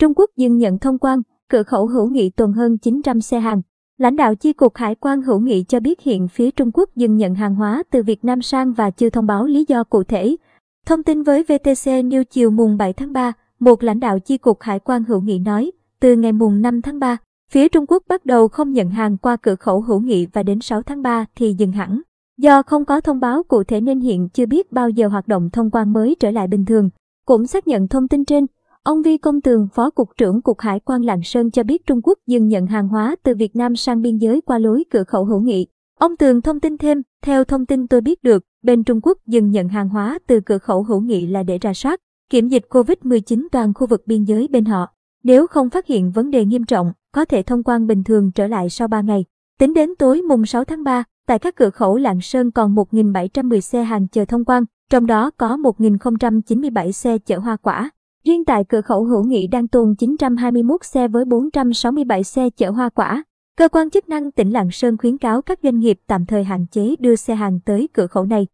Trung Quốc dừng nhận thông quan, cửa khẩu hữu nghị tuần hơn 900 xe hàng. Lãnh đạo chi cục Hải quan hữu nghị cho biết hiện phía Trung Quốc dừng nhận hàng hóa từ Việt Nam sang và chưa thông báo lý do cụ thể. Thông tin với VTC News chiều mùng 7 tháng 3, một lãnh đạo chi cục Hải quan hữu nghị nói, từ ngày mùng 5 tháng 3, phía Trung Quốc bắt đầu không nhận hàng qua cửa khẩu hữu nghị và đến 6 tháng 3 thì dừng hẳn. Do không có thông báo cụ thể nên hiện chưa biết bao giờ hoạt động thông quan mới trở lại bình thường. Cũng xác nhận thông tin trên, ông Vi Công Tường, Phó Cục trưởng Cục Hải quan Lạng Sơn cho biết Trung Quốc dừng nhận hàng hóa từ Việt Nam sang biên giới qua lối cửa khẩu hữu nghị. Ông Tường thông tin thêm, theo thông tin tôi biết được, bên Trung Quốc dừng nhận hàng hóa từ cửa khẩu hữu nghị là để ra soát, kiểm dịch COVID-19 toàn khu vực biên giới bên họ. Nếu không phát hiện vấn đề nghiêm trọng, có thể thông quan bình thường trở lại sau 3 ngày. Tính đến tối mùng 6 tháng 3, tại các cửa khẩu Lạng Sơn còn 1.710 xe hàng chờ thông quan, trong đó có 1.097 xe chở hoa quả. Riêng tại cửa khẩu hữu nghị đang tồn 921 xe với 467 xe chở hoa quả. Cơ quan chức năng tỉnh Lạng Sơn khuyến cáo các doanh nghiệp tạm thời hạn chế đưa xe hàng tới cửa khẩu này.